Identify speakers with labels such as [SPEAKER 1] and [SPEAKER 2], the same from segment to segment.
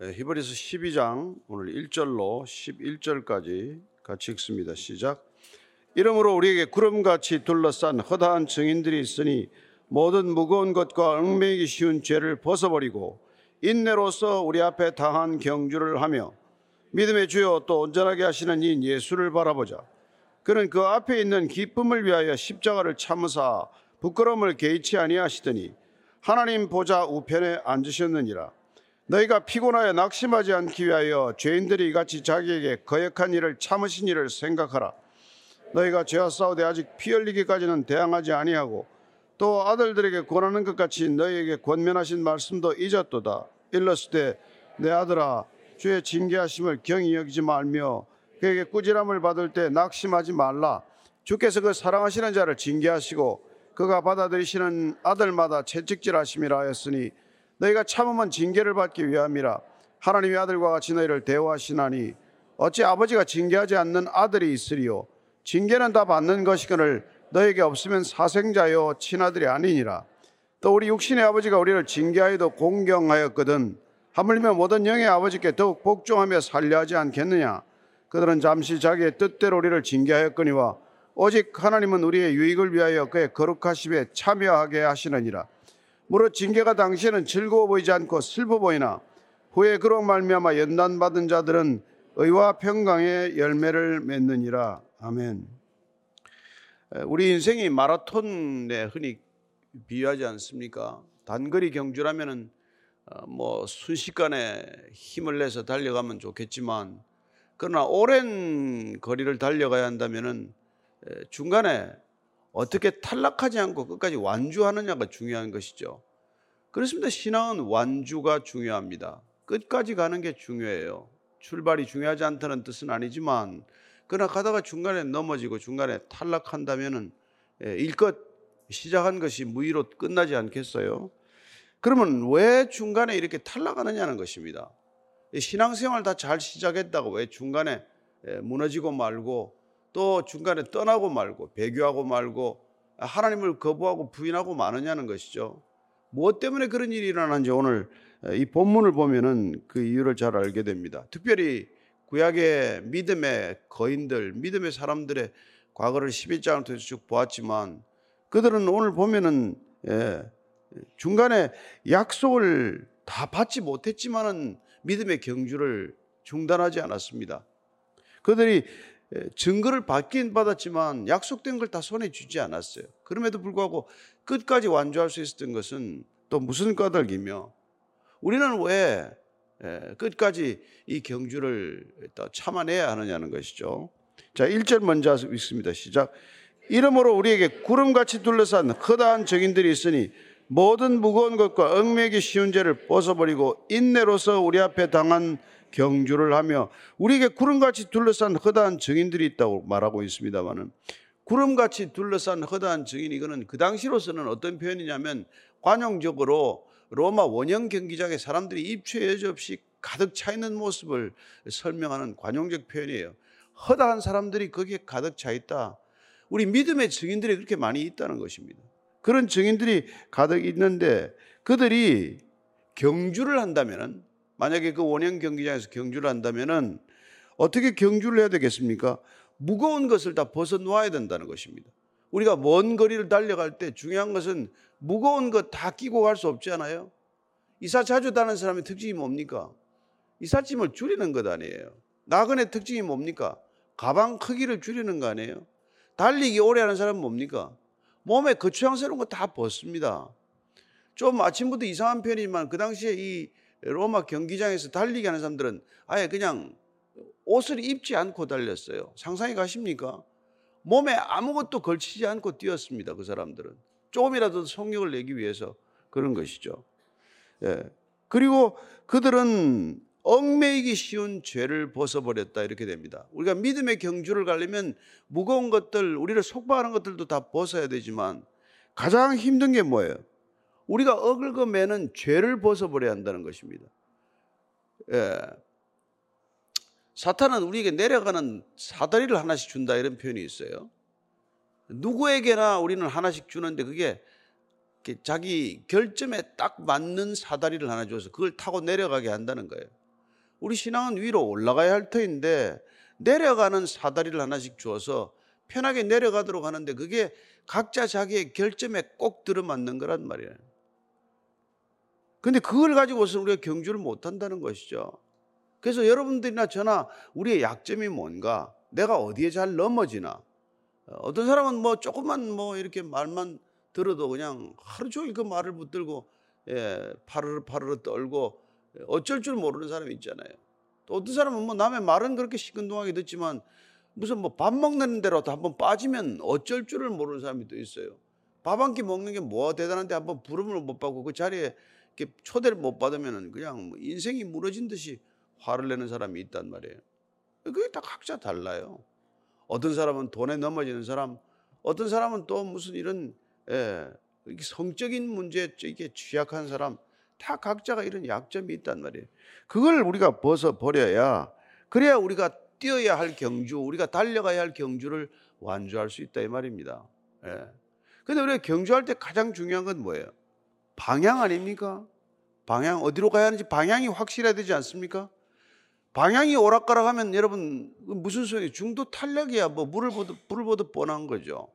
[SPEAKER 1] 네, 히브리서 12장 오늘 1절로 11절까지 같이 읽습니다. 시작. 이러므로 우리에게 구름같이 둘러싼 허다한 증인들이 있으니 모든 무거운 것과 얽매이기 쉬운 죄를 벗어버리고 인내로서 우리 앞에 당한 경주를 하며 믿음의 주요 또 온전하게 하시는 이 예수를 바라보자. 그는 그 앞에 있는 기쁨을 위하여 십자가를 참으사 부끄러움을 개의치 아니하시더니 하나님 보좌 우편에 앉으셨느니라. 너희가 피곤하여 낙심하지 않기 위하여 죄인들이 이같이 자기에게 거역한 일을 참으신 일을 생각하라. 너희가 죄와 싸우되 아직 피 흘리기까지는 대항하지 아니하고 또 아들들에게 권하는 것 같이 너희에게 권면하신 말씀도 잊었도다. 일렀을 때내 아들아 주의 징계하심을 경히 여기지 말며 그에게 꾸지람을 받을 때 낙심하지 말라. 주께서 그 사랑하시는 자를 징계하시고 그가 받아들이시는 아들마다 채찍질하심이라 하였으니 너희가 참으면 징계를 받기 위함이라. 하나님의 아들과 같이 너희를 대우하시나니 어찌 아버지가 징계하지 않는 아들이 있으리요? 징계는 다 받는 것이거늘 너에게 없으면 사생자요 친아들이 아니니라. 또 우리 육신의 아버지가 우리를 징계하여도 공경하였거든 하물며 모든 영의 아버지께 더욱 복종하며 살려 하지 않겠느냐? 그들은 잠시 자기의 뜻대로 우리를 징계하였거니와 오직 하나님은 우리의 유익을 위하여 그의 거룩하심에 참여하게 하시느니라 무릇 징계가 당시에는 즐거워 보이지 않고 슬퍼 보이나 후에 그로 말미암아 연단 받은 자들은 의와 평강의 열매를 맺느니라 아멘. 우리 인생이 마라톤에 흔히 비유하지 않습니까? 단거리 경주라면은 어, 뭐 순식간에 힘을 내서 달려가면 좋겠지만 그러나 오랜 거리를 달려가야 한다면은 중간에 어떻게 탈락하지 않고 끝까지 완주하느냐가 중요한 것이죠. 그렇습니다. 신앙은 완주가 중요합니다. 끝까지 가는 게 중요해요. 출발이 중요하지 않다는 뜻은 아니지만 그러나 가다가 중간에 넘어지고 중간에 탈락한다면은 일껏 시작한 것이 무의로 끝나지 않겠어요? 그러면 왜 중간에 이렇게 탈락하느냐는 것입니다. 신앙생활 다 잘 시작했다고 왜 중간에 무너지고 말고 또 중간에 떠나고 말고 배교하고 말고 하나님을 거부하고 부인하고 마느냐는 것이죠. 무엇 때문에 그런 일이 일어나는지 오늘 이 본문을 보면은 그 이유를 잘 알게 됩니다. 특별히 구약의 믿음의 거인들, 믿음의 사람들의 과거를 11장을 통해서 쭉 보았지만 그들은 오늘 보면은 예, 중간에 약속을 다 받지 못했지만은 믿음의 경주를 중단하지 않았습니다. 그들이 증거를 받긴 받았지만 약속된 걸 다 손에 쥐지 않았어요. 그럼에도 불구하고 끝까지 완주할 수 있었던 것은 또 무슨 까닭이며 우리는 왜 끝까지 이 경주를 또 참아내야 하느냐는 것이죠. 자, 1절 먼저 읽습니다. 시작. 이러므로 우리에게 구름같이 둘러싼 허다한 적인들이 있으니 모든 무거운 것과 얽매기 쉬운 죄를 벗어버리고 인내로서 우리 앞에 당한 경주를 하며 우리에게 구름같이 둘러싼 허다한 증인들이 있다고 말하고 있습니다만은 구름같이 둘러싼 허다한 증인 이거는 그 당시로서는 어떤 표현이냐면 관용적으로 로마 원형 경기장에 사람들이 입체 여지 없이 가득 차 있는 모습을 설명하는 관용적 표현이에요. 허다한 사람들이 거기에 가득 차 있다. 우리 믿음의 증인들이 그렇게 많이 있다는 것입니다. 그런 증인들이 가득 있는데 그들이 경주를 한다면은 만약에 그 원형 경기장에서 경주를 한다면은 어떻게 경주를 해야 되겠습니까? 무거운 것을 다 벗어 놓아야 된다는 것입니다. 우리가 먼 거리를 달려갈 때 중요한 것은 무거운 것 다 끼고 갈 수 없지 않아요? 이사 자주 다는 사람의 특징이 뭡니까? 이삿짐을 줄이는 것 아니에요. 나그네 특징이 뭡니까? 가방 크기를 줄이는 거 아니에요? 달리기 오래 하는 사람은 뭡니까? 몸에 거추장스러운 거 다 벗습니다. 좀 아침부터 이상한 편이지만 그 당시에 이 로마 경기장에서 달리기 하는 사람들은 아예 그냥 옷을 입지 않고 달렸어요. 상상이 가십니까? 몸에 아무것도 걸치지 않고 뛰었습니다. 그 사람들은. 조금이라도 성력을 내기 위해서 그런 것이죠. 예. 그리고 그들은 얽매이기 쉬운 죄를 벗어버렸다 이렇게 됩니다. 우리가 믿음의 경주를 가려면 무거운 것들, 우리를 속박하는 것들도 다 벗어야 되지만 가장 힘든 게 뭐예요? 우리가 어글거 매는 죄를 벗어버려야 한다는 것입니다. 예. 사탄은 우리에게 내려가는 사다리를 하나씩 준다 이런 표현이 있어요. 누구에게나 우리는 하나씩 주는데 그게 자기 결점에 딱 맞는 사다리를 하나 줘서 그걸 타고 내려가게 한다는 거예요. 우리 신앙은 위로 올라가야 할 터인데 내려가는 사다리를 하나씩 주어서 편하게 내려가도록 하는데 그게 각자 자기의 결점에 꼭 들어맞는 거란 말이에요. 근데 그걸 가지고서 우리가 경주를 못 한다는 것이죠. 그래서 여러분들이나 저나 우리의 약점이 뭔가, 내가 어디에 잘 넘어지나. 어떤 사람은 뭐 조금만 뭐 이렇게 말만 들어도 그냥 하루 종일 그 말을 붙들고 예, 파르르 파르르 떨고 어쩔 줄 모르는 사람이 있잖아요. 또 어떤 사람은 뭐 남의 말은 그렇게 시큰둥하게 듣지만 무슨 뭐 밥 먹는 대로도 한번 빠지면 어쩔 줄을 모르는 사람이 또 있어요. 밥 한 끼 먹는 게 뭐가 대단한데 한번 부름을 못 받고 그 자리에 초대를 못 받으면 그냥 뭐 인생이 무너진 듯이 화를 내는 사람이 있단 말이에요. 그게 다 각자 달라요. 어떤 사람은 돈에 넘어지는 사람, 어떤 사람은 또 무슨 이런 예, 성적인 문제에 이게 취약한 사람, 다 각자가 이런 약점이 있단 말이에요. 그걸 우리가 벗어 버려야 그래야 우리가 뛰어야 할 경주, 우리가 달려가야 할 경주를 완주할 수 있다 이 말입니다. 예. 근데 우리가 경주할 때 가장 중요한 건 뭐예요? 방향 아닙니까? 방향 어디로 가야 하는지 방향이 확실해야 되지 않습니까? 방향이 오락가락하면 여러분 무슨 소리? 중도 탄력이야. 뭐 물을 보듯 불을 보듯 뻔한 거죠.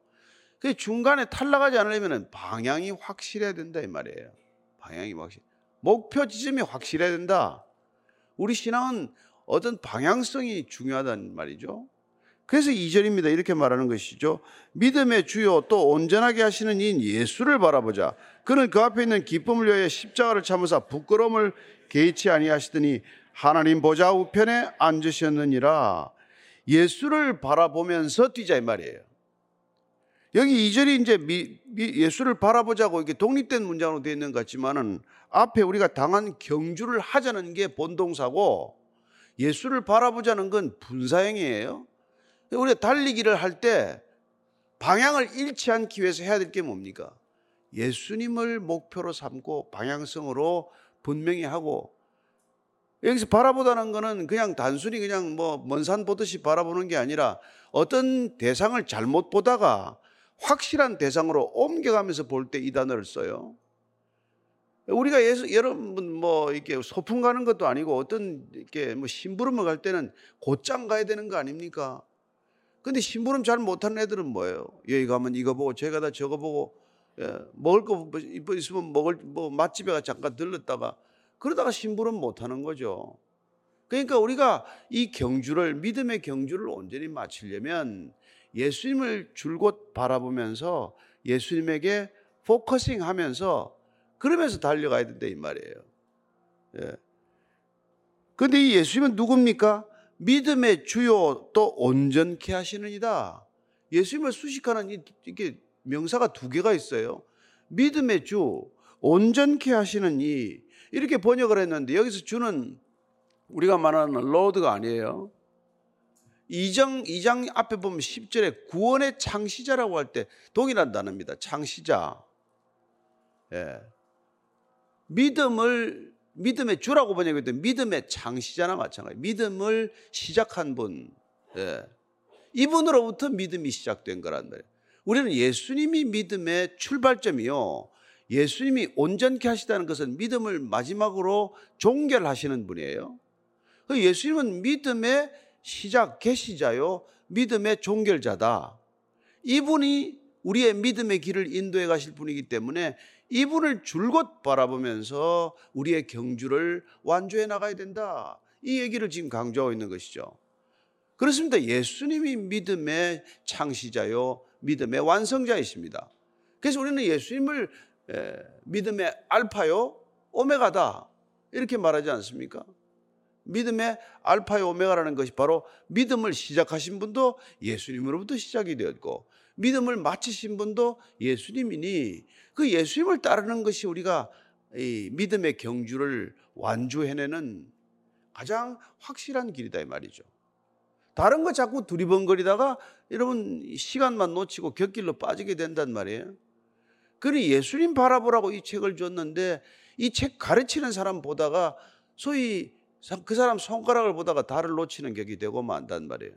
[SPEAKER 1] 그 중간에 탈락하지 않으려면 방향이 확실해야 된다 이 말이에요. 방향이 확실. 목표 지점이 확실해야 된다. 우리 신앙은 어떤 방향성이 중요하다는 말이죠. 그래서 2절입니다. 이렇게 말하는 것이죠. 믿음의 주요 또 온전하게 하시는 이 예수를 바라보자. 그는 그 앞에 있는 기쁨을 위하여 십자가를 참으사 부끄러움을 개의치 아니하시더니 하나님 보좌 우편에 앉으셨느니라. 예수를 바라보면서 뛰자 이 말이에요. 여기 2절이 이제 미, 미, 예수를 바라보자고 이렇게 독립된 문장으로 되어 있는 것 같지만은 앞에 우리가 당한 경주를 하자는 게 본동사고 예수를 바라보자는 건 분사형이에요. 우리가 달리기를 할 때 방향을 잃지 않기 위해서 해야 될 게 뭡니까? 예수님을 목표로 삼고 방향성으로 분명히 하고 여기서 바라보다는 거는 그냥 단순히 그냥 뭐 먼 산 보듯이 바라보는 게 아니라 어떤 대상을 잘못 보다가 확실한 대상으로 옮겨가면서 볼 때 이 단어를 써요. 우리가 예수, 여러분 뭐 이렇게 소풍 가는 것도 아니고 어떤 이렇게 뭐 심부름을 갈 때는 곧장 가야 되는 거 아닙니까? 근데 심부름 잘 못하는 애들은 뭐예요? 여기 가면 이거 보고 저기 가다 저거 보고 예, 먹을 거뭐 있으면 먹을 뭐 맛집에 가 잠깐 들렀다가 그러다가 심부름 못하는 거죠. 그러니까 우리가 이 경주를 믿음의 경주를 온전히 마치려면 예수님을 줄곧 바라보면서 예수님에게 focusing 하면서 그러면서 달려가야 된다 이 말이에요. 예. 근데 이 예수님은 누굽니까? 믿음의 주요 또 온전케 하시는 이다. 예수님을 수식하는 이게 명사가 두 개가 있어요. 믿음의 주, 온전케 하시는 이 이렇게 번역을 했는데 여기서 주는 우리가 말하는 Lord가 아니에요. 2장, 2장 앞에 보면 10절에 구원의 창시자라고 할 때 동일한 단어입니다. 창시자. 예. 믿음을 믿음의 주라고 번역했던 믿음의 창시자나 마찬가지. 믿음을 시작한 분. 예. 이분으로부터 믿음이 시작된 거란 말이에요. 우리는 예수님이 믿음의 출발점이요. 예수님이 온전케 하시다는 것은 믿음을 마지막으로 종결하시는 분이에요. 그 예수님은 믿음의 시작, 계시자요. 믿음의 종결자다. 이분이 우리의 믿음의 길을 인도해 가실 분이기 때문에 이분을 줄곧 바라보면서 우리의 경주를 완주해 나가야 된다. 이 얘기를 지금 강조하고 있는 것이죠. 그렇습니다. 예수님이 믿음의 창시자요, 믿음의 완성자이십니다. 그래서 우리는 예수님을 믿음의 알파요, 오메가다. 이렇게 말하지 않습니까? 믿음의 알파요, 오메가라는 것이 바로 믿음을 시작하신 분도 예수님으로부터 시작이 되었고, 믿음을 마치신 분도 예수님이니 그 예수님을 따르는 것이 우리가 이 믿음의 경주를 완주해내는 가장 확실한 길이다 이 말이죠. 다른 거 자꾸 두리번거리다가 여러분 시간만 놓치고 곁길로 빠지게 된단 말이에요. 그러니 예수님 바라보라고 이 책을 줬는데 이 책 가르치는 사람 보다가 소위 그 사람 손가락을 보다가 달을 놓치는 격이 되고 만단 말이에요.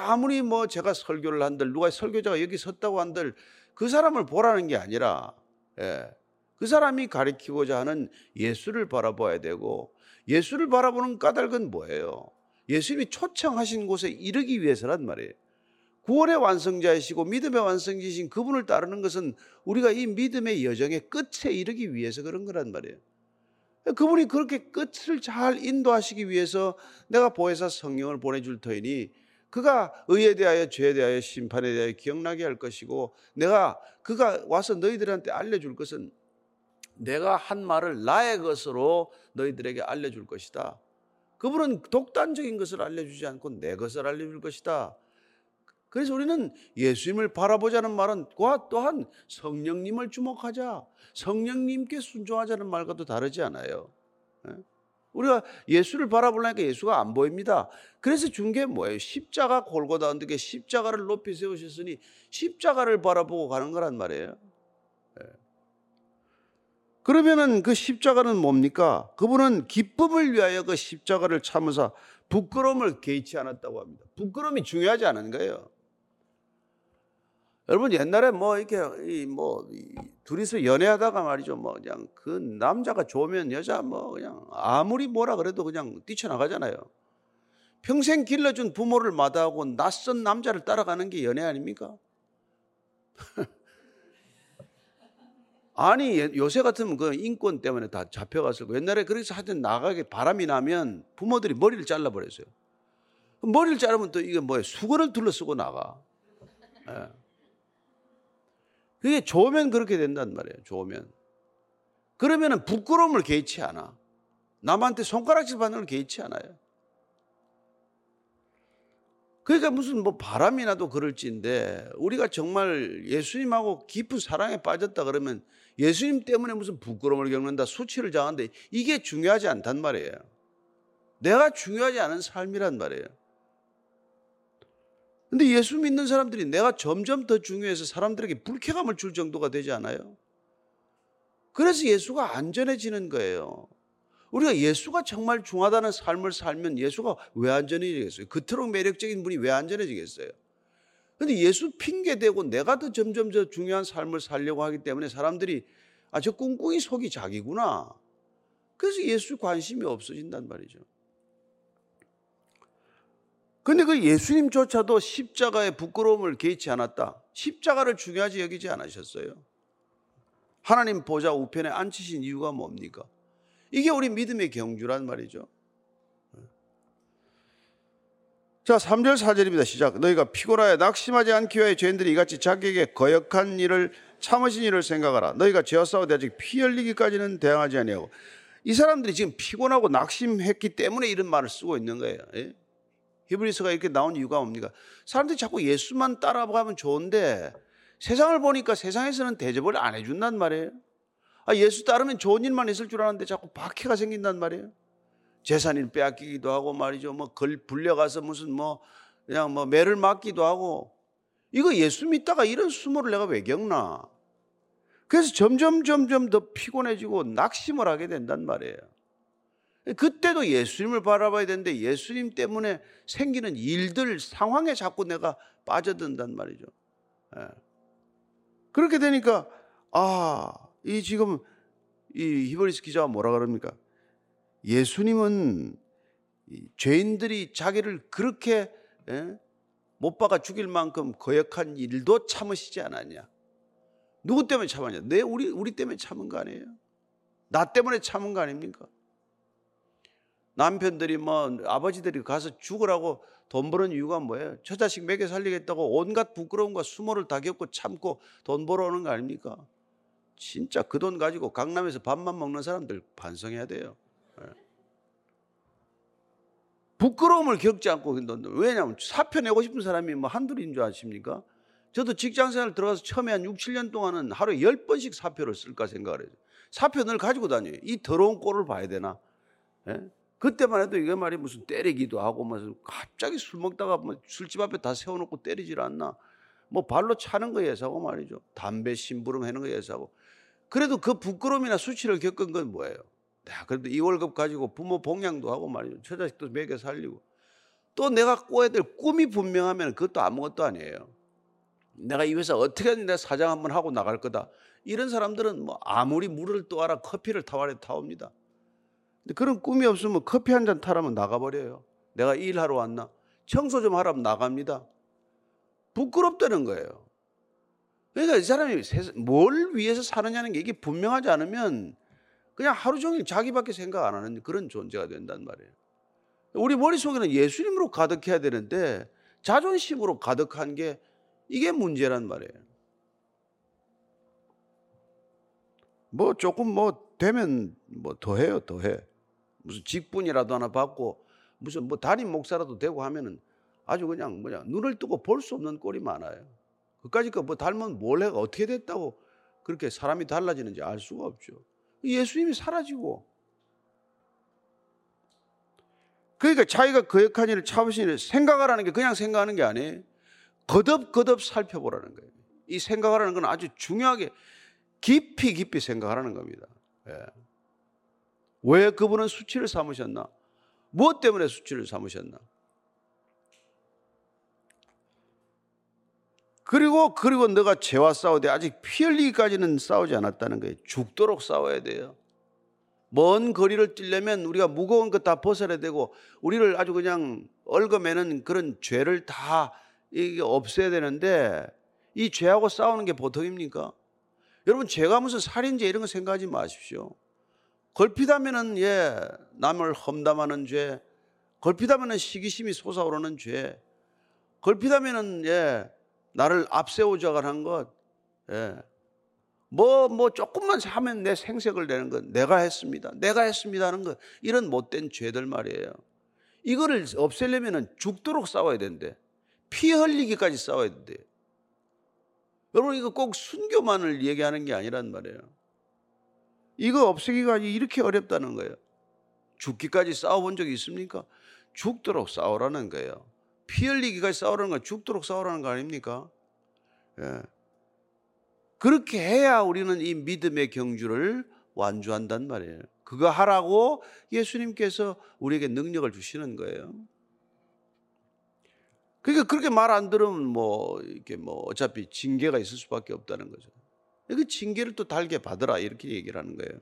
[SPEAKER 1] 아무리 뭐 제가 설교를 한들 누가 설교자가 여기 섰다고 한들 그 사람을 보라는 게 아니라 예, 그 사람이 가리키고자 하는 예수를 바라봐야 되고 예수를 바라보는 까닭은 뭐예요? 예수님이 초청하신 곳에 이르기 위해서란 말이에요. 구원의 완성자이시고 믿음의 완성자이신 그분을 따르는 것은 우리가 이 믿음의 여정의 끝에 이르기 위해서 그런 거란 말이에요. 그분이 그렇게 끝을 잘 인도하시기 위해서 내가 보혜사 성령을 보내줄 터이니 그가 의에 대하여 죄에 대하여 심판에 대하여 기억나게 할 것이고 내가 그가 와서 너희들한테 알려줄 것은 내가 한 말을 나의 것으로 너희들에게 알려줄 것이다. 그분은 독단적인 것을 알려주지 않고 내 것을 알려줄 것이다. 그래서 우리는 예수님을 바라보자는 말은 또한 성령님을 주목하자. 성령님께 순종하자는 말과도 다르지 않아요. 예? 우리가 예수를 바라보려니까 예수가 안 보입니다. 그래서 준게 뭐예요? 십자가 골고다 언덕에 십자가를 높이 세우셨으니 십자가를 바라보고 가는 거란 말이에요. 예. 그러면은 그 십자가는 뭡니까? 그분은 기쁨을 위하여 그 십자가를 참으사 부끄러움을 개의치 않았다고 합니다. 부끄러움이 중요하지 않은 거예요. 여러분 옛날에 뭐 이렇게 뭐 둘이서 연애하다가 말이죠 뭐 그냥 그 남자가 좋으면 여자 뭐 그냥 아무리 뭐라 그래도 그냥 뛰쳐나가잖아요. 평생 길러준 부모를 마다하고 낯선 남자를 따라가는 게 연애 아닙니까? 아니 요새 같으면 그 인권 때문에 다 잡혀갔을 거 옛날에 그래서 하여튼 나가게 바람이 나면 부모들이 머리를 잘라버렸어요. 머리를 자르면 또 이게 뭐예요? 수건을 둘러쓰고 나가. 예. 그게 좋으면 그렇게 된단 말이에요. 좋으면. 그러면은 부끄러움을 개의치 않아. 남한테 손가락질 받는 걸 개의치 않아요. 그러니까 무슨 뭐 바람이 나도 그럴지인데 우리가 정말 예수님하고 깊은 사랑에 빠졌다 그러면 예수님 때문에 무슨 부끄러움을 겪는다, 수치를 당한다 이게 중요하지 않단 말이에요. 내가 중요하지 않은 삶이란 말이에요. 근데 예수 믿는 사람들이 내가 점점 더 중요해서 사람들에게 불쾌감을 줄 정도가 되지 않아요? 그래서 예수가 안전해지는 거예요. 우리가 예수가 정말 중하다는 삶을 살면 예수가 왜 안전해지겠어요? 그토록 매력적인 분이 왜 안전해지겠어요? 근데 예수 핑계대고 내가 더 점점 더 중요한 삶을 살려고 하기 때문에 사람들이 아, 저 꿍꿍이 속이 자기구나. 그래서 예수 관심이 없어진단 말이죠. 근데 그 예수님조차도 십자가의 부끄러움을 개의치 않았다. 십자가를 중요하지 여기지 않으셨어요. 하나님 보좌 우편에 앉히신 이유가 뭡니까? 이게 우리 믿음의 경주란 말이죠. 자, 3절 4절입니다. 시작. 너희가 피곤하여 낙심하지 않기 위하여 죄인들이 이같이 자기에게 거역한 일을 참으신 일을 생각하라. 너희가 죄와 싸우되 아직 피 흘리기까지는 대항하지 아니하고 이 사람들이 지금 피곤하고 낙심했기 때문에 이런 말을 쓰고 있는 거예요. 예? 히브리서가 이렇게 나온 이유가 뭡니까? 사람들이 자꾸 예수만 따라가면 좋은데 세상을 보니까 세상에서는 대접을 안 해준단 말이에요. 아, 예수 따르면 좋은 일만 있을 줄 알았는데 자꾸 박해가 생긴단 말이에요. 재산을 빼앗기기도 하고 말이죠. 뭐 걸 불려가서 무슨 뭐 그냥 뭐 매를 맞기도 하고 이거 예수 믿다가 이런 수모를 내가 왜 겪나? 그래서 점점 점점 더 피곤해지고 낙심을 하게 된단 말이에요. 그때도 예수님을 바라봐야 되는데 예수님 때문에 생기는 일들, 상황에 자꾸 내가 빠져든단 말이죠. 예. 그렇게 되니까, 아, 이 지금 이 히브리스 기자가 뭐라 그럽니까? 예수님은 죄인들이 자기를 그렇게 예? 못 박아 죽일 만큼 거역한 일도 참으시지 않았냐? 누구 때문에 참았냐? 내 우리 우리 때문에 참은 거 아니에요? 나 때문에 참은 거 아닙니까? 남편들이 뭐 아버지들이 가서 죽으라고 돈 버는 이유가 뭐예요? 처자식 먹여 살리겠다고 온갖 부끄러움과 수모를 다 겪고 참고 돈 벌어오는 거 아닙니까? 진짜 그 돈 가지고 강남에서 밥만 먹는 사람들 반성해야 돼요. 예. 부끄러움을 겪지 않고 왜냐하면 사표 내고 싶은 사람이 뭐 한둘인 줄 아십니까? 저도 직장 생활 들어가서 처음에 한 6, 7년 동안은 하루에 10번씩 사표를 쓸까 생각을 해요. 사표 늘 가지고 다녀요. 이 더러운 꼴을 봐야 되나? 예? 그때만 해도 이게 말이 무슨 때리기도 하고 무슨 갑자기 술 먹다가 뭐 술집 앞에 다 세워놓고 때리질 않나. 뭐 발로 차는 거 예사고 말이죠. 담배 심부름 하는 거 예사고. 그래도 그 부끄러움이나 수치를 겪은 건 뭐예요? 내가 그래도 이 월급 가지고 부모 봉양도 하고 말이죠. 처자식도 먹여 살리고. 또 내가 꿔야 될 꿈이 분명하면 그것도 아무것도 아니에요. 내가 이 회사 어떻게든 내가 사장 한번 하고 나갈 거다. 이런 사람들은 뭐 아무리 물을 떠와라 커피를 타와라 타옵니다. 근데 그런 꿈이 없으면 커피 한 잔 타라면 나가버려요. 내가 일하러 왔나? 청소 좀 하라면 나갑니다. 부끄럽다는 거예요. 그러니까 이 사람이 뭘 위해서 사느냐는 게 이게 분명하지 않으면 그냥 하루 종일 자기밖에 생각 안 하는 그런 존재가 된단 말이에요. 우리 머릿속에는 예수님으로 가득해야 되는데 자존심으로 가득한 게 이게 문제란 말이에요. 뭐 조금 뭐 되면 뭐 더 해요, 더 해. 무슨 직분이라도 하나 받고 무슨 뭐 담임 목사라도 되고 하면은 아주 그냥 뭐냐 눈을 뜨고 볼 수 없는 꼴이 많아요. 거뭐 닮으면 뭘 해가 어떻게 됐다고 그렇게 사람이 달라지는지 알 수가 없죠. 예수님이 사라지고 그러니까 자기가 거역한 일을 참으신 일을 생각하라는 게 그냥 생각하는 게 아니에요. 거듭거듭 살펴보라는 거예요. 이 생각하라는 건 아주 중요하게 깊이 깊이 생각하라는 겁니다. 예. 왜 그분은 수치를 삼으셨나? 무엇 때문에 수치를 삼으셨나? 그리고 그리고 너가 죄와 싸우되 아직 피 흘리기까지는 싸우지 않았다는 거예요. 죽도록 싸워야 돼요. 먼 거리를 뛰려면 우리가 무거운 것 다 벗어야 되고 우리를 아주 그냥 얽어매는 그런 죄를 다 이게 없애야 되는데 이 죄하고 싸우는 게 보통입니까? 여러분 죄가 무슨 살인죄 이런 거 생각하지 마십시오. 걸핏하면은 예 남을 험담하는 죄, 걸핏하면은 시기심이 솟아오르는 죄, 걸핏하면은 예 나를 앞세우자가 한 것, 예. 뭐, 뭐 조금만 하면 내 생색을 내는 것, 내가 했습니다. 내가 했습니다 하는 것, 이런 못된 죄들 말이에요. 이거를 없애려면 죽도록 싸워야 된대. 피 흘리기까지 싸워야 된대. 여러분, 이거 꼭 순교만을 얘기하는 게 아니란 말이에요. 이거 없애기가 이렇게 어렵다는 거예요. 죽기까지 싸워본 적이 있습니까? 죽도록 싸우라는 거예요. 피 흘리기까지 싸우라는 건 죽도록 싸우라는 거 아닙니까? 예. 그렇게 해야 우리는 이 믿음의 경주를 완주한단 말이에요. 그거 하라고 예수님께서 우리에게 능력을 주시는 거예요. 그러니까 그렇게 말 안 들으면 뭐 이렇게 뭐 어차피 징계가 있을 수밖에 없다는 거죠. 그 징계를 또 달게 받으라 이렇게 얘기를 하는 거예요.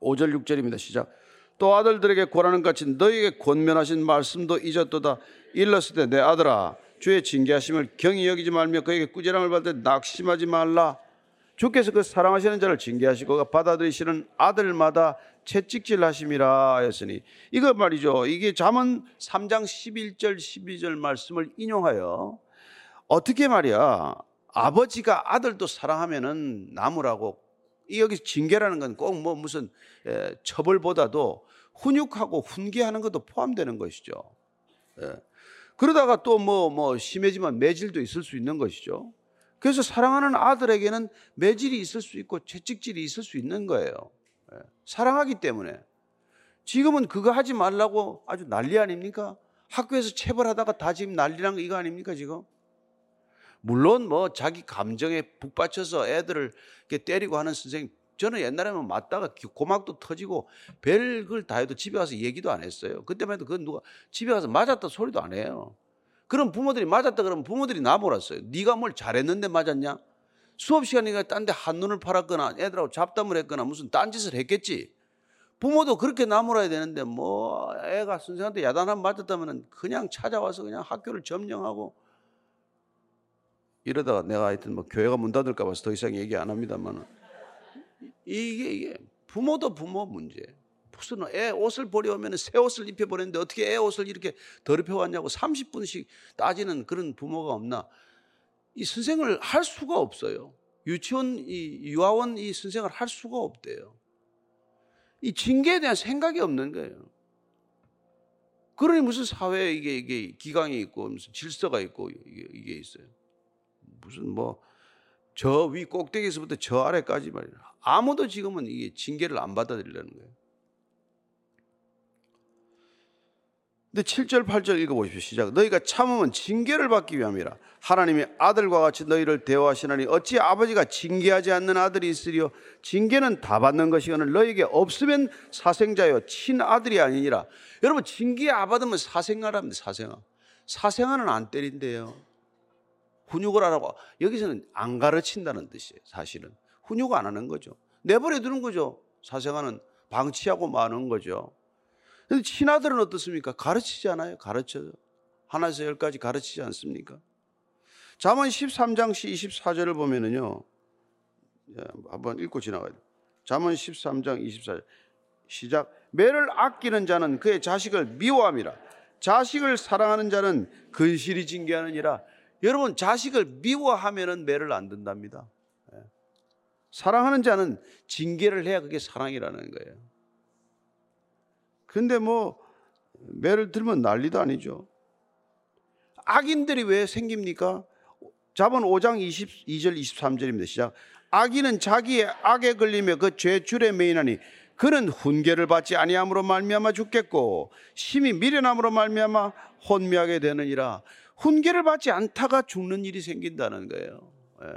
[SPEAKER 1] 5절 6절입니다. 시작. 또 아들들에게 고라는 같이 너에게 권면하신 말씀도 잊었도다. 일렀을 때 내 아들아 주의 징계하심을 경히 여기지 말며 그에게 꾸지람을 때 낙심하지 말라. 주께서 그 사랑하시는 자를 징계하시고 받아들이시는 아들마다 채찍질 하심이라 하였으니 이거 말이죠. 이게 잠언 3장 11절 12절 말씀을 인용하여 어떻게 말이야. 아버지가 아들도 사랑하면은 나무라고 여기 징계라는 건 꼭 뭐 무슨 처벌보다도 훈육하고 훈계하는 것도 포함되는 것이죠. 예. 그러다가 또 뭐뭐 뭐 심해지면 매질도 있을 수 있는 것이죠. 그래서 사랑하는 아들에게는 매질이 있을 수 있고 채찍질이 있을 수 있는 거예요. 예. 사랑하기 때문에. 지금은 그거 하지 말라고 아주 난리 아닙니까? 학교에서 체벌하다가 다 지금 난리난 거 이거 아닙니까 지금? 물론 뭐 자기 감정에 북받쳐서 애들을 이렇게 때리고 하는 선생님 저는 옛날에는 맞다가 고막도 터지고 별걸 다 해도 집에 가서 얘기도 안 했어요. 그때만 해도 그 누가 집에 가서 맞았다 소리도 안 해요. 그럼 부모들이 맞았다 그러면 부모들이 나몰았어요. 네가 뭘 잘했는데 맞았냐? 수업 시간이니까 딴 데 한눈을 팔았거나 애들하고 잡담을 했거나 무슨 딴짓을 했겠지. 부모도 그렇게 나몰아야 되는데 뭐 애가 선생한테 야단한 맞았다면 그냥 찾아와서 그냥 학교를 점령하고 이러다가 내가 하여튼 뭐 교회가 문 닫을까 봐서 더 이상 얘기 안 합니다만 이게, 이게 부모도 부모 문제. 무슨 애 옷을 버려오면 새 옷을 입혀버렸는데 어떻게 애 옷을 이렇게 더럽혀 왔냐고 30분씩 따지는 그런 부모가 없나. 이 선생을 할 수가 없어요. 유치원, 이 유아원 이 선생을 할 수가 없대요. 이 징계에 대한 생각이 없는 거예요. 그러니 무슨 사회에 이게, 이게 기강이 있고 무슨 질서가 있고 이게, 이게 있어요. 무슨 뭐 저 위 꼭대기에서부터 저 아래까지 말이야. 아무도 지금은 이게 징계를 안 받아들이려는 거예요. 근데 7절, 8절 읽어 보십시오. 시작. 너희가 참으면 징계를 받기 위함이라. 하나님이 아들과 같이 너희를 대화하시나니 어찌 아버지가 징계하지 않는 아들이 있으리요. 징계는 다 받는 것이거늘 너에게 없으면 사생자요. 친아들이 아니니라. 여러분, 징계 안 받으면 사생아랍니다. 사생아. 사생아는 안 때린대요. 훈육을 하라고 여기서는 안 가르친다는 뜻이에요. 사실은 훈육 안 하는 거죠. 내버려 두는 거죠. 사생아는 방치하고 마는 거죠. 근데 신하들은 어떻습니까? 가르치지 않아요. 가르쳐요. 하나에서 열까지 가르치지 않습니까? 잠언 13장 24절을 보면은요. 예, 한번 읽고 지나가야 돼요. 잠언 13장 24절. 시작. 매를 아끼는 자는 그의 자식을 미워함이라. 자식을 사랑하는 자는 근실이 징계하느니라. 여러분 자식을 미워하면은 매를 안 든답니다. 예. 사랑하는 자는 징계를 해야 그게 사랑이라는 거예요. 근데 뭐 매를 들면 난리도 아니죠. 악인들이 왜 생깁니까? 자본 5장 22절 23절입니다. 시작. 악인은 자기의 악에 걸리며 그 죄줄에 매이나니 그는 훈계를 받지 아니함으로 말미암아 죽겠고 심히 미련함으로 말미암아 혼미하게 되느니라. 훈계를 받지 않다가 죽는 일이 생긴다는 거예요. 예.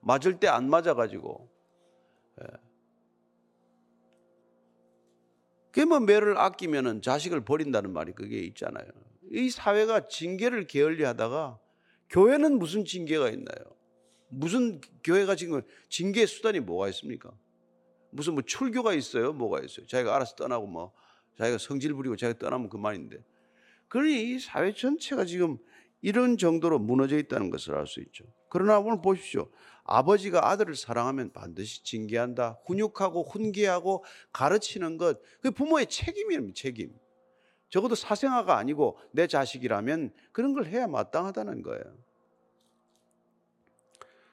[SPEAKER 1] 맞을 때 안 맞아가지고. 예. 그게 뭐 매를 아끼면은 자식을 버린다는 말이 그게 있잖아요. 이 사회가 징계를 게을리 하다가 교회는 무슨 징계가 있나요? 무슨 교회가 지금 징계 수단이 뭐가 있습니까? 무슨 뭐 출교가 있어요? 뭐가 있어요? 자기가 알아서 떠나고 뭐 자기가 성질 부리고 자기가 떠나면 그만인데. 그러니 이 사회 전체가 지금 이런 정도로 무너져 있다는 것을 알 수 있죠. 그러나 오늘 보십시오. 아버지가 아들을 사랑하면 반드시 징계한다. 훈육하고 훈계하고 가르치는 것. 그 부모의 책임입니다. 책임. 적어도 사생아가 아니고 내 자식이라면 그런 걸 해야 마땅하다는 거예요.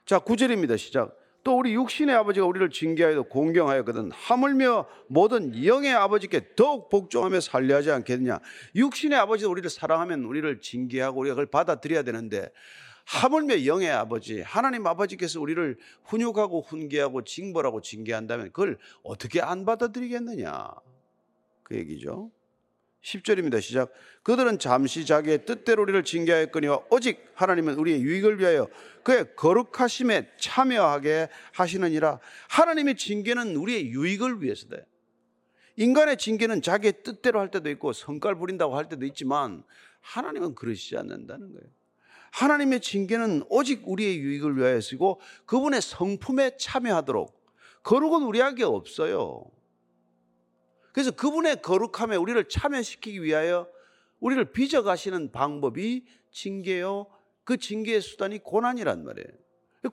[SPEAKER 1] 자, 9절입니다. 시작. 또 우리 육신의 아버지가 우리를 징계하여 공경하였거든. 하물며 모든 영의 아버지께 더욱 복종하며 살려 하지 않겠느냐? 육신의 아버지도 우리를 사랑하면 우리를 징계하고 우리가 그걸 받아들여야 되는데 하물며 영의 아버지 하나님 아버지께서 우리를 훈육하고 훈계하고 징벌하고 징계한다면 그걸 어떻게 안 받아들이겠느냐? 그 얘기죠 10절입니다. 시작. 그들은 잠시 자기의 뜻대로 우리를 징계하였거니와 오직 하나님은 우리의 유익을 위하여 그의 거룩하심에 참여하게 하시느니라. 하나님의 징계는 우리의 유익을 위해서다. 인간의 징계는 자기의 뜻대로 할 때도 있고 성깔 부린다고 할 때도 있지만 하나님은 그러시지 않는다는 거예요. 하나님의 징계는 오직 우리의 유익을 위하여 쓰고 그분의 성품에 참여하도록 거룩은 우리에게 없어요. 그래서 그분의 거룩함에 우리를 참여시키기 위하여 우리를 빚어가시는 방법이 징계요. 그 징계의 수단이 고난이란 말이에요.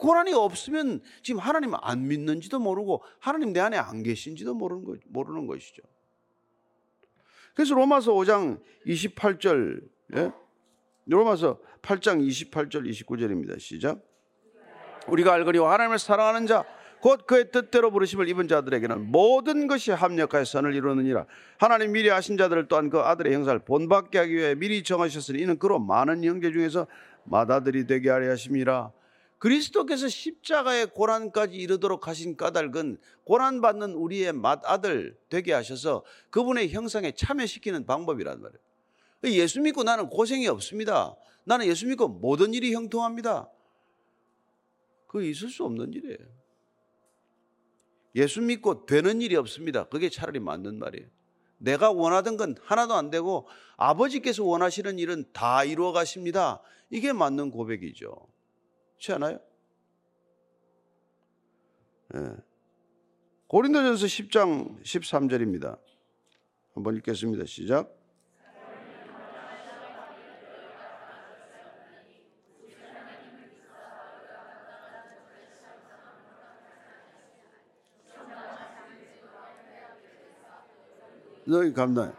[SPEAKER 1] 고난이 없으면 지금 하나님 안 믿는지도 모르고 하나님 내 안에 안 계신지도 모르는, 거, 모르는 것이죠. 그래서 로마서 5장 28절, 예? 로마서 8장 28절 29절입니다. 시작. 우리가 알거니와 하나님을 사랑하는 자, 곧 그의 뜻대로 부르심을 입은 자들에게는 모든 것이 합력하여 선을 이루느니라. 하나님 미리 아신 자들을 또한 그 아들의 형사를 본받게 하기 위해 미리 정하셨으니 이는 그로 많은 형제 중에서 맏아들이 되게 하려 하심이라. 그리스도께서 십자가의 고난까지 이르도록 하신 까닭은 고난받는 우리의 맏아들 되게 하셔서 그분의 형상에 참여시키는 방법이란 말이에요. 예수 믿고 나는 고생이 없습니다. 나는 예수 믿고 모든 일이 형통합니다. 그 있을 수 없는 일이에요. 예수 믿고 되는 일이 없습니다. 그게 차라리 맞는 말이에요. 내가 원하던 건 하나도 안 되고 아버지께서 원하시는 일은 다 이루어 가십니다. 이게 맞는 고백이죠. 그렇지 않아요? 네. 고린도전서 10장 13절입니다. 한번 읽겠습니다. 시작. 너희 감당.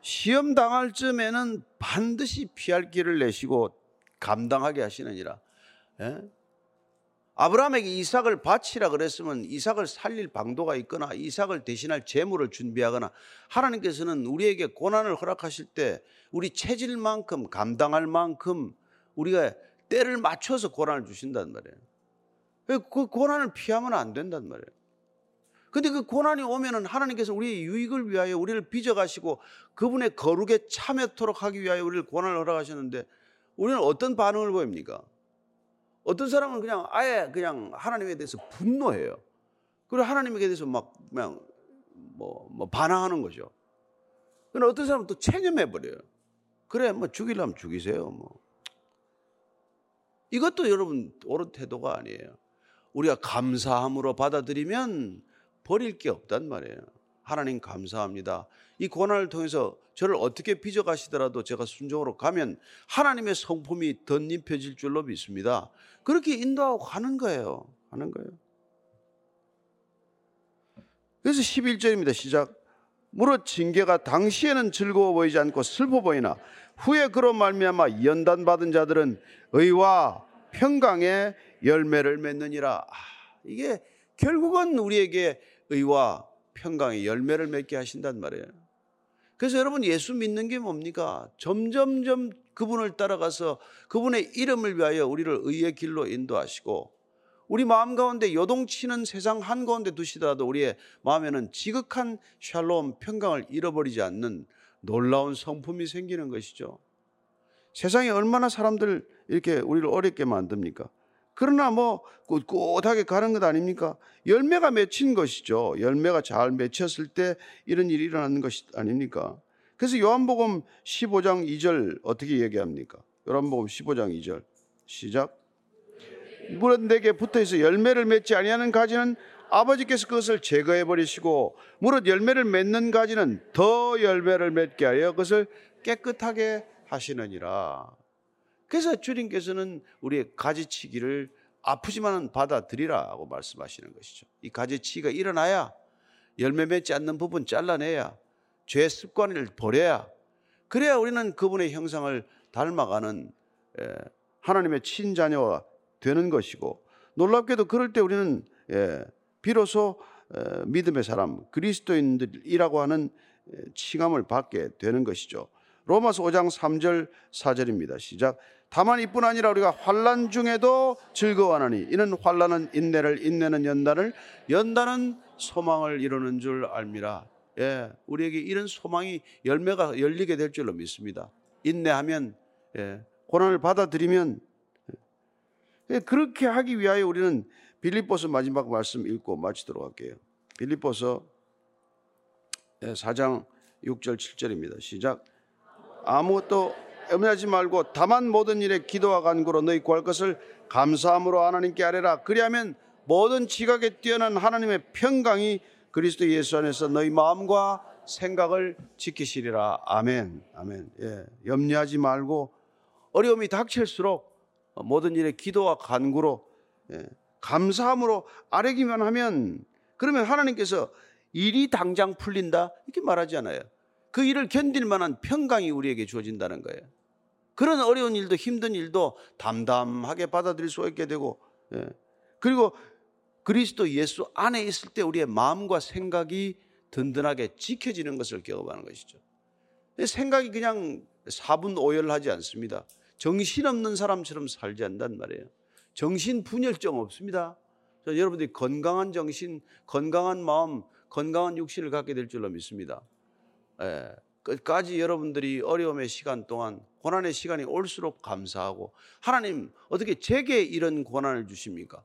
[SPEAKER 1] 시험 당할 쯤에는 반드시 피할 길을 내시고 감당하게 하시느니라. 예? 아브라함에게 이삭을 바치라 그랬으면 이삭을 살릴 방도가 있거나 이삭을 대신할 재물을 준비하거나 하나님께서는 우리에게 고난을 허락하실 때 우리 체질만큼 감당할 만큼 우리가 때를 맞춰서 고난을 주신단 말이에요. 그 고난을 피하면 안 된단 말이에요. 근데 그 고난이 오면은 하나님께서 우리의 유익을 위하여 우리를 빚어가시고 그분의 거룩에 참여토록 하기 위하여 우리를 고난을 허락하셨는데 우리는 어떤 반응을 보입니까? 어떤 사람은 그냥 아예 그냥 하나님에 대해서 분노해요. 그리고 하나님에 대해서 막 그냥 뭐, 뭐 반항하는 거죠. 그런데 어떤 사람은 또 체념해 버려요. 그래, 뭐 죽이려면 죽이세요. 뭐. 이것도 여러분 옳은 태도가 아니에요. 우리가 감사함으로 받아들이면 버릴 게 없단 말이에요. 하나님 감사합니다. 이 고난을 통해서 저를 어떻게 빚어가시더라도 제가 순종으로 가면 하나님의 성품이 덧입혀질 줄로 믿습니다. 그렇게 인도하고 가는 거예요. 하는 거예요. 그래서 11절입니다. 시작. 무릇 징계가 당시에는 즐거워 보이지 않고 슬퍼 보이나 후에 그로 말미암아 연단 받은 자들은 의와 평강의 열매를 맺느니라. 아, 이게 결국은 우리에게 의와 평강의 열매를 맺게 하신단 말이에요. 그래서 여러분 예수 믿는 게 뭡니까? 점점점 그분을 따라가서 그분의 이름을 위하여 우리를 의의 길로 인도하시고 우리 마음 가운데 요동치는 세상 한 가운데 두시더라도 우리의 마음에는 지극한 샬롬 평강을 잃어버리지 않는 놀라운 성품이 생기는 것이죠. 세상에 얼마나 사람들 이렇게 우리를 어렵게 만듭니까? 그러나 뭐 꿋꿋하게 가는 것 아닙니까? 열매가 맺힌 것이죠. 열매가 잘 맺혔을 때 이런 일이 일어나는 것이 아닙니까? 그래서 요한복음 15장 2절 어떻게 얘기합니까? 요한복음 15장 2절 시작. 무릇 내게 붙어 있어 열매를 맺지 아니하는 가지는 아버지께서 그것을 제거해 버리시고 무릇 열매를 맺는 가지는 더 열매를 맺게 하여 그것을 깨끗하게 하시느니라. 그래서 주님께서는 우리의 가지치기를 아프지만은 받아들이라고 말씀하시는 것이죠. 이 가지치기가 일어나야 열매 맺지 않는 부분 잘라내야 죄 습관을 버려야 그래야 우리는 그분의 형상을 닮아가는 하나님의 친자녀가 되는 것이고 놀랍게도 그럴 때 우리는 비로소 믿음의 사람 그리스도인들이라고 하는 칭함을 받게 되는 것이죠. 로마서 5장 3절 4절입니다. 시작. 다만 이뿐 아니라 우리가 환란 중에도 즐거워하나니 이는 환란은 인내를 인내는 연단을 연단은 소망을 이루는 줄 알미라. 예, 우리에게 이런 소망이 열매가 열리게 될 줄로 믿습니다. 인내하면 예, 고난을 받아들이면 예, 그렇게 하기 위하여 우리는 빌립보서 마지막 말씀 읽고 마치도록 할게요. 빌립보서 4장 6절 7절입니다. 시작. 아무것도 염려하지 말고 다만 모든 일에 기도와 간구로 너희 구할 것을 감사함으로 하나님께 아뢰라. 그리하면 모든 지각에 뛰어난 하나님의 평강이 그리스도 예수 안에서 너희 마음과 생각을 지키시리라. 아멘. 아멘. 예. 염려하지 말고 어려움이 닥칠수록 모든 일에 기도와 간구로 예. 감사함으로 아뢰기만 하면 그러면 하나님께서 일이 당장 풀린다 이렇게 말하지 않아요. 그 일을 견딜 만한 평강이 우리에게 주어진다는 거예요. 그런 어려운 일도 힘든 일도 담담하게 받아들일 수 있게 되고, 예. 그리고 그리스도 예수 안에 있을 때 우리의 마음과 생각이 든든하게 지켜지는 것을 경험하는 것이죠. 생각이 그냥 사분 오열하지 않습니다. 정신없는 사람처럼 살지 않단 말이에요. 정신 분열증 없습니다. 여러분들이 건강한 정신, 건강한 마음, 건강한 육신을 갖게 될 줄로 믿습니다. 예, 끝까지 여러분들이 어려움의 시간 동안 고난의 시간이 올수록 감사하고 하나님 어떻게 제게 이런 고난을 주십니까?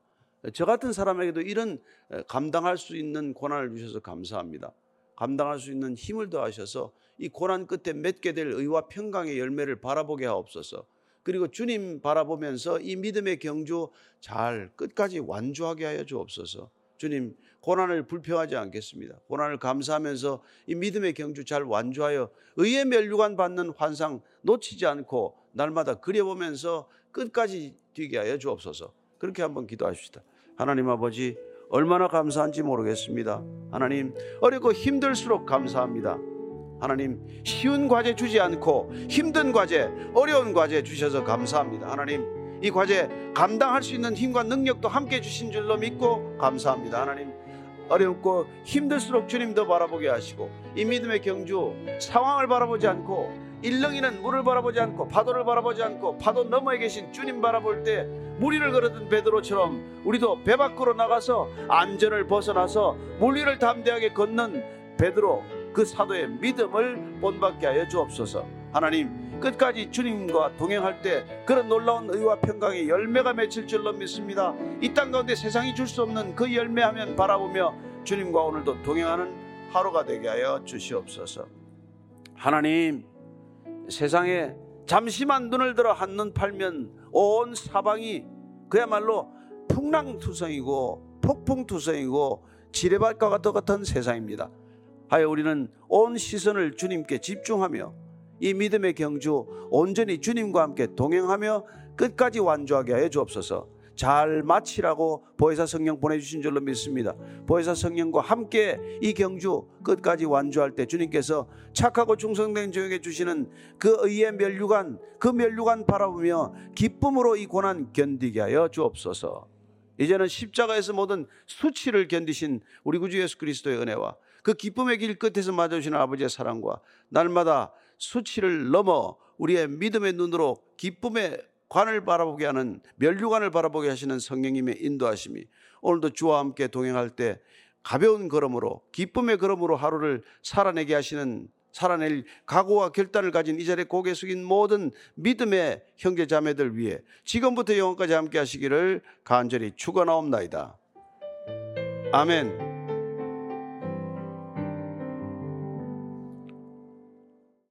[SPEAKER 1] 저 같은 사람에게도 이런 감당할 수 있는 고난을 주셔서 감사합니다. 감당할 수 있는 힘을 더하셔서 이 고난 끝에 맺게 될 의와 평강의 열매를 바라보게 하옵소서. 그리고 주님 바라보면서 이 믿음의 경주 잘 끝까지 완주하게 하여 주옵소서. 주님 고난을 불평하지 않겠습니다. 고난을 감사하면서 이 믿음의 경주 잘 완주하여 의의 멸류관 받는 환상 놓치지 않고 날마다 그려보면서 끝까지 뛰게 하여 주옵소서. 그렇게 한번 기도하십시다. 하나님 아버지 얼마나 감사한지 모르겠습니다. 하나님 어렵고 힘들수록 감사합니다. 하나님 쉬운 과제 주지 않고 힘든 과제, 어려운 과제 주셔서 감사합니다. 하나님 이 과제 감당할 수 있는 힘과 능력도 함께 주신 줄로 믿고 감사합니다. 하나님 어렵고 힘들수록 주님도 바라보게 하시고 이 믿음의 경주 상황을 바라보지 않고 일렁이는 물을 바라보지 않고 파도를 바라보지 않고 파도 너머에 계신 주님 바라볼 때 무리를 걸었던 베드로처럼 우리도 배 밖으로 나가서 안전을 벗어나서 물 위를 담대하게 걷는 베드로 그 사도의 믿음을 본받게 하여 주옵소서. 하나님 끝까지 주님과 동행할 때 그런 놀라운 의와 평강의 열매가 맺힐 줄로 믿습니다. 이 땅 가운데 세상이 줄 수 없는 그 열매하면 바라보며 주님과 오늘도 동행하는 하루가 되게 하여 주시옵소서. 하나님 세상에 잠시만 눈을 들어 한눈 팔면 온 사방이 그야말로 풍랑투성이고 폭풍투성이고 지뢰밭과 같은 세상입니다. 하여 우리는 온 시선을 주님께 집중하며 이 믿음의 경주 온전히 주님과 함께 동행하며 끝까지 완주하게 하여 주옵소서. 잘 마치라고 보혜사 성령 보내주신 줄로 믿습니다. 보혜사 성령과 함께 이 경주 끝까지 완주할 때 주님께서 착하고 충성된 종에게 주시는 그 의의 멸류관, 그 멸류관 바라보며 기쁨으로 이 고난 견디게 하여 주옵소서. 이제는 십자가에서 모든 수치를 견디신 우리 구주 예수 그리스도의 은혜와 그 기쁨의 길 끝에서 맞아주시는 아버지의 사랑과 날마다 수치를 넘어 우리의 믿음의 눈으로 기쁨의 관을 바라보게 하는 멸류관을 바라보게 하시는 성령님의 인도하심이 오늘도 주와 함께 동행할 때 가벼운 걸음으로 기쁨의 걸음으로 하루를 살아내게 하시는 살아낼 각오와 결단을 가진 이 자리에 고개 숙인 모든 믿음의 형제 자매들 위해 지금부터 영원까지 함께 하시기를 간절히 축원하옵나이다. 아멘.